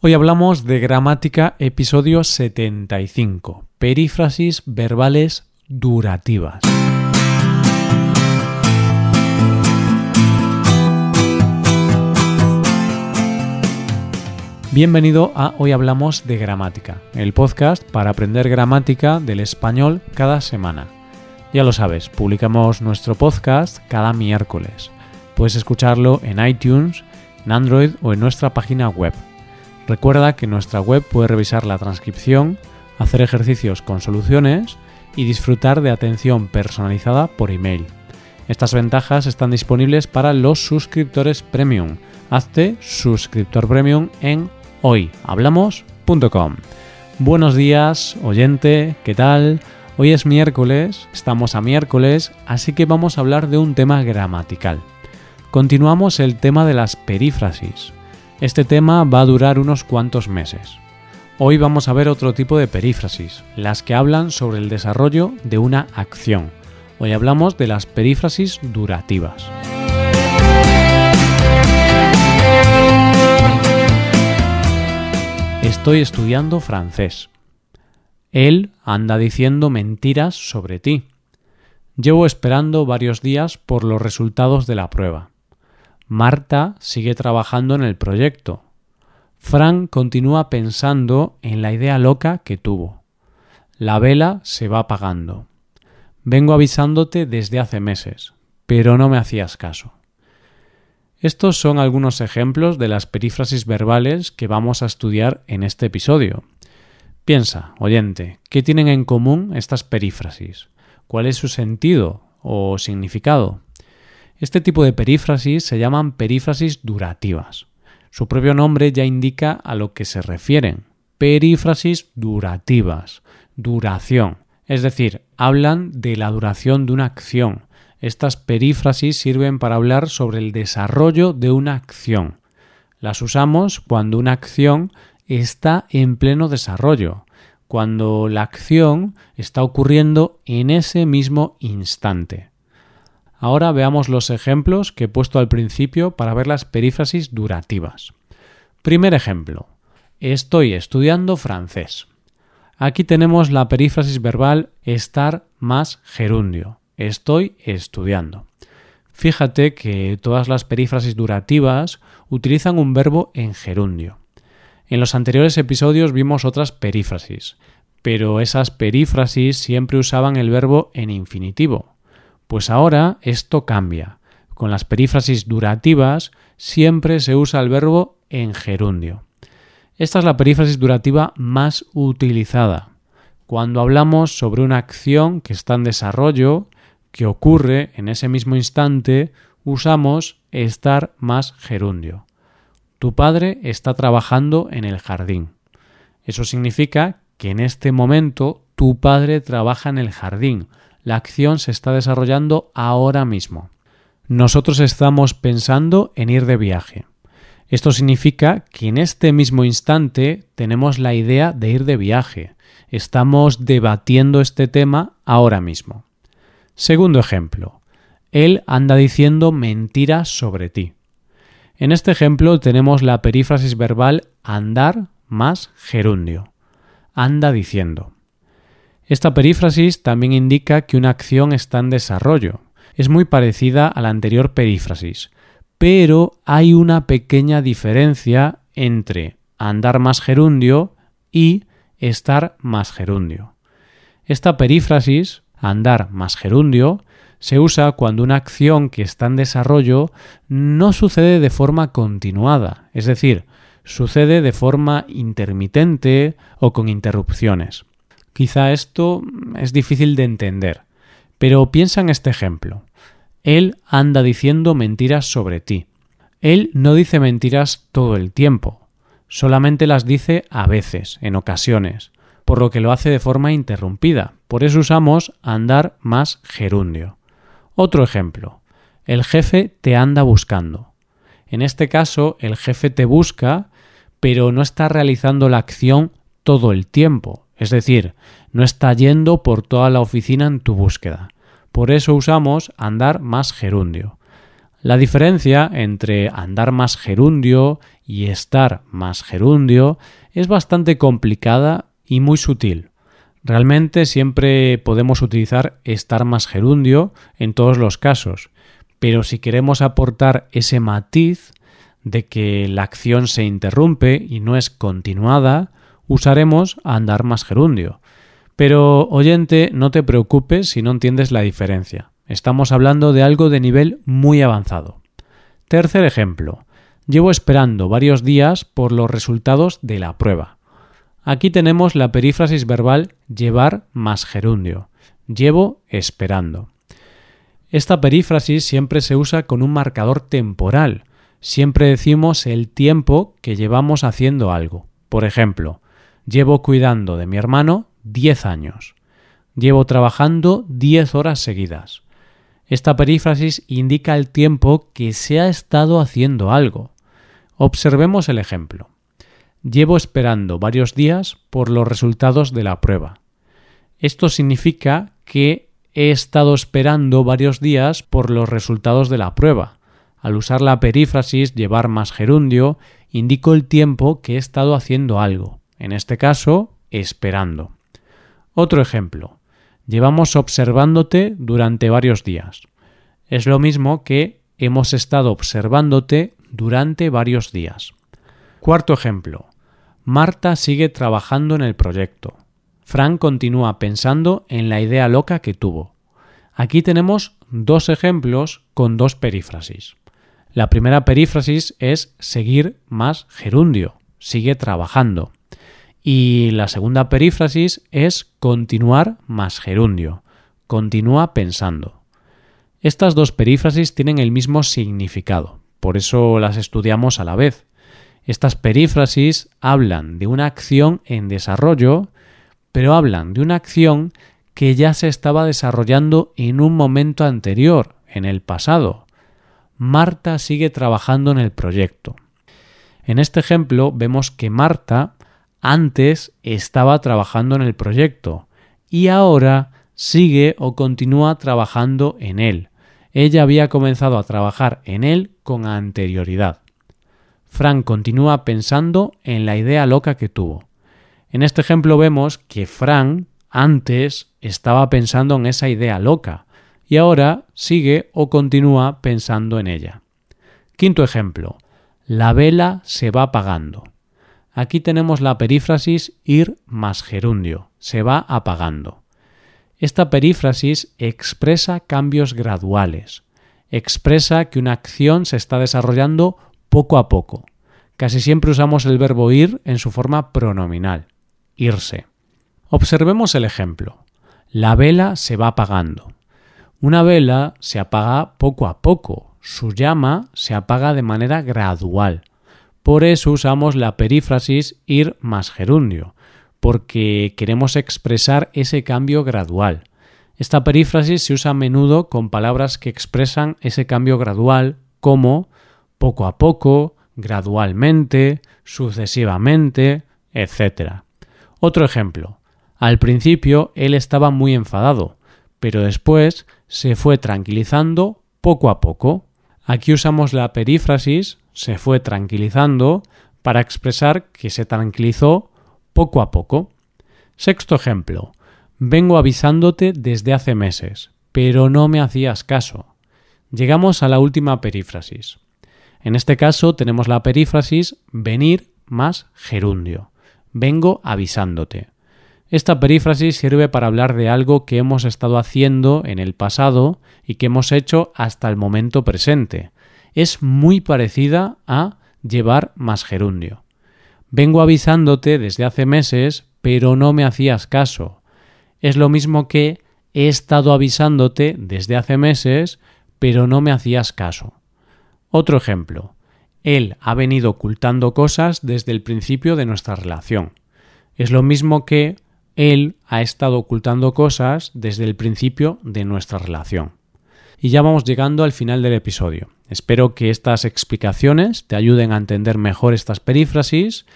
Hoy hablamos de gramática episodio 75, perífrasis verbales durativas. Bienvenido a Hoy Hablamos de Gramática, el podcast para aprender gramática del español cada semana. Ya lo sabes, publicamos nuestro podcast cada miércoles. Puedes escucharlo en iTunes, en Android o en nuestra página web. Recuerda que nuestra web puedes revisar la transcripción, hacer ejercicios con soluciones y disfrutar de atención personalizada por email. Estas ventajas están disponibles para los suscriptores premium. Hazte suscriptor premium en hoyhablamos.com. Buenos días, oyente, ¿qué tal? Hoy es miércoles, estamos a miércoles, así que vamos a hablar de un tema gramatical. Continuamos el tema de las perífrasis. Este tema va a durar unos cuantos meses. Hoy vamos a ver otro tipo de perífrasis, las que hablan sobre el desarrollo de una acción. Hoy hablamos de las perífrasis durativas. Estoy estudiando francés. Él anda diciendo mentiras sobre ti. Llevo esperando varios días por los resultados de la prueba. Marta sigue trabajando en el proyecto. Frank continúa pensando en la idea loca que tuvo. La vela se va apagando. Vengo avisándote desde hace meses, pero no me hacías caso. Estos son algunos ejemplos de las perífrasis verbales que vamos a estudiar en este episodio. Piensa, oyente, ¿qué tienen en común estas perífrasis? ¿Cuál es su sentido o significado? Este tipo de perífrasis se llaman perífrasis durativas. Su propio nombre ya indica a lo que se refieren. Perífrasis durativas, duración, es decir, hablan de la duración de una acción, estas perífrasis sirven para hablar sobre el desarrollo de una acción. Las usamos cuando una acción está en pleno desarrollo, cuando la acción está ocurriendo en ese mismo instante. Ahora veamos los ejemplos que he puesto al principio para ver las perífrasis durativas. Primer ejemplo. Estoy estudiando francés. Aquí tenemos la perífrasis verbal estar más gerundio estoy estudiando. Fíjate que todas las perífrasis durativas utilizan un verbo en gerundio. En los anteriores episodios vimos otras perífrasis, pero esas perífrasis siempre usaban el verbo en infinitivo. Pues ahora esto cambia. Con las perífrasis durativas siempre se usa el verbo en gerundio. Esta es la perífrasis durativa más utilizada. Cuando hablamos sobre una acción que está en desarrollo que ocurre en ese mismo instante, usamos estar más gerundio. Tu padre está trabajando en el jardín. Eso significa que en este momento tu padre trabaja en el jardín. La acción se está desarrollando ahora mismo. Nosotros estamos pensando en ir de viaje. Esto significa que en este mismo instante tenemos la idea de ir de viaje. Estamos debatiendo este tema ahora mismo. Segundo ejemplo. Él anda diciendo mentiras sobre ti. En este ejemplo tenemos la perífrasis verbal andar más gerundio. Anda diciendo. Esta perífrasis también indica que una acción está en desarrollo. Es muy parecida a la anterior perífrasis, pero hay una pequeña diferencia entre andar más gerundio y estar más gerundio. Esta perífrasis andar más gerundio, se usa cuando una acción que está en desarrollo no sucede de forma continuada, es decir, sucede de forma intermitente o con interrupciones. Quizá esto es difícil de entender, pero piensa en este ejemplo. Él anda diciendo mentiras sobre ti. Él no dice mentiras todo el tiempo, solamente las dice a veces, en ocasiones por lo que lo hace de forma interrumpida. Por eso usamos andar más gerundio. Otro ejemplo. El jefe te anda buscando. En este caso, el jefe te busca, pero no está realizando la acción todo el tiempo. Es decir, no está yendo por toda la oficina en tu búsqueda. Por eso usamos andar más gerundio. La diferencia entre andar más gerundio y estar más gerundio es bastante complicada y muy sutil. Realmente siempre podemos utilizar estar más gerundio en todos los casos, pero si queremos aportar ese matiz de que la acción se interrumpe y no es continuada, usaremos andar más gerundio. Pero, oyente, no te preocupes si no entiendes la diferencia. Estamos hablando de algo de nivel muy avanzado. Tercer ejemplo. Llevo esperando varios días por los resultados de la prueba. Aquí tenemos la perífrasis verbal llevar más gerundio. Llevo esperando. Esta perífrasis siempre se usa con un marcador temporal. Siempre decimos el tiempo que llevamos haciendo algo. Por ejemplo, llevo cuidando de mi hermano 10 años. Llevo trabajando 10 horas seguidas. Esta perífrasis indica el tiempo que se ha estado haciendo algo. Observemos el ejemplo. Llevo esperando varios días por los resultados de la prueba. Esto significa que he estado esperando varios días por los resultados de la prueba. Al usar la perífrasis llevar más gerundio, indico el tiempo que he estado haciendo algo, en este caso, esperando. Otro ejemplo. Llevamos observándote durante varios días. Es lo mismo que hemos estado observándote durante varios días. Cuarto ejemplo. Marta sigue trabajando en el proyecto. Frank continúa pensando en la idea loca que tuvo. Aquí tenemos dos ejemplos con dos perífrasis. La primera perífrasis es seguir más gerundio, sigue trabajando. Y la segunda perífrasis es continuar más gerundio, continúa pensando. Estas dos perífrasis tienen el mismo significado, por eso las estudiamos a la vez. Estas perífrasis hablan de una acción en desarrollo, pero hablan de una acción que ya se estaba desarrollando en un momento anterior, en el pasado. Marta sigue trabajando en el proyecto. En este ejemplo vemos que Marta antes estaba trabajando en el proyecto y ahora sigue o continúa trabajando en él. Ella había comenzado a trabajar en él con anterioridad. Frank continúa pensando en la idea loca que tuvo. En este ejemplo vemos que Frank antes estaba pensando en esa idea loca y ahora sigue o continúa pensando en ella. Quinto ejemplo. La vela se va apagando. Aquí tenemos la perífrasis ir más gerundio, se va apagando. Esta perífrasis expresa cambios graduales, expresa que una acción se está desarrollando poco a poco. Casi siempre usamos el verbo ir en su forma pronominal, irse. Observemos el ejemplo. La vela se va apagando. Una vela se apaga poco a poco, su llama se apaga de manera gradual. Por eso usamos la perífrasis ir más gerundio, porque queremos expresar ese cambio gradual. Esta perífrasis se usa a menudo con palabras que expresan ese cambio gradual como poco a poco, gradualmente, sucesivamente, etc. Otro ejemplo. Al principio él estaba muy enfadado, pero después se fue tranquilizando poco a poco. Aquí usamos la perífrasis se fue tranquilizando para expresar que se tranquilizó poco a poco. Sexto ejemplo. Vengo avisándote desde hace meses, pero no me hacías caso. Llegamos a la última perífrasis. En este caso tenemos la perífrasis venir más gerundio. Vengo avisándote. Esta perífrasis sirve para hablar de algo que hemos estado haciendo en el pasado y que hemos hecho hasta el momento presente es muy parecida a llevar más gerundio. Vengo avisándote desde hace meses, pero no me hacías caso. Es lo mismo que he estado avisándote desde hace meses, pero no me hacías caso. Otro ejemplo. Él ha venido ocultando cosas desde el principio de nuestra relación. Es lo mismo que él ha estado ocultando cosas desde el principio de nuestra relación. Y ya vamos llegando al final del episodio. Espero que estas explicaciones te ayuden a entender mejor estas perífrasis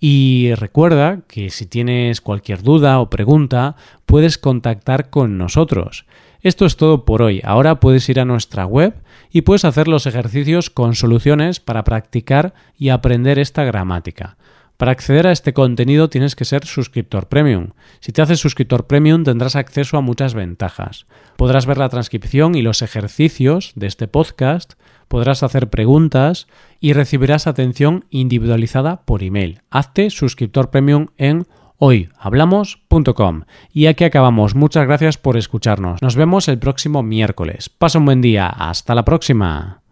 y recuerda que si tienes cualquier duda o pregunta puedes contactar con nosotros. Esto es todo por hoy. Ahora puedes ir a nuestra web y puedes hacer los ejercicios con soluciones para practicar y aprender esta gramática. Para acceder a este contenido tienes que ser suscriptor premium. Si te haces suscriptor premium tendrás acceso a muchas ventajas. Podrás ver la transcripción y los ejercicios de este podcast, podrás hacer preguntas y recibirás atención individualizada por email. Hazte suscriptor premium en hoyhablamos.com. Y aquí acabamos. Muchas gracias por escucharnos. Nos vemos el próximo miércoles. Pasa un buen día. Hasta la próxima.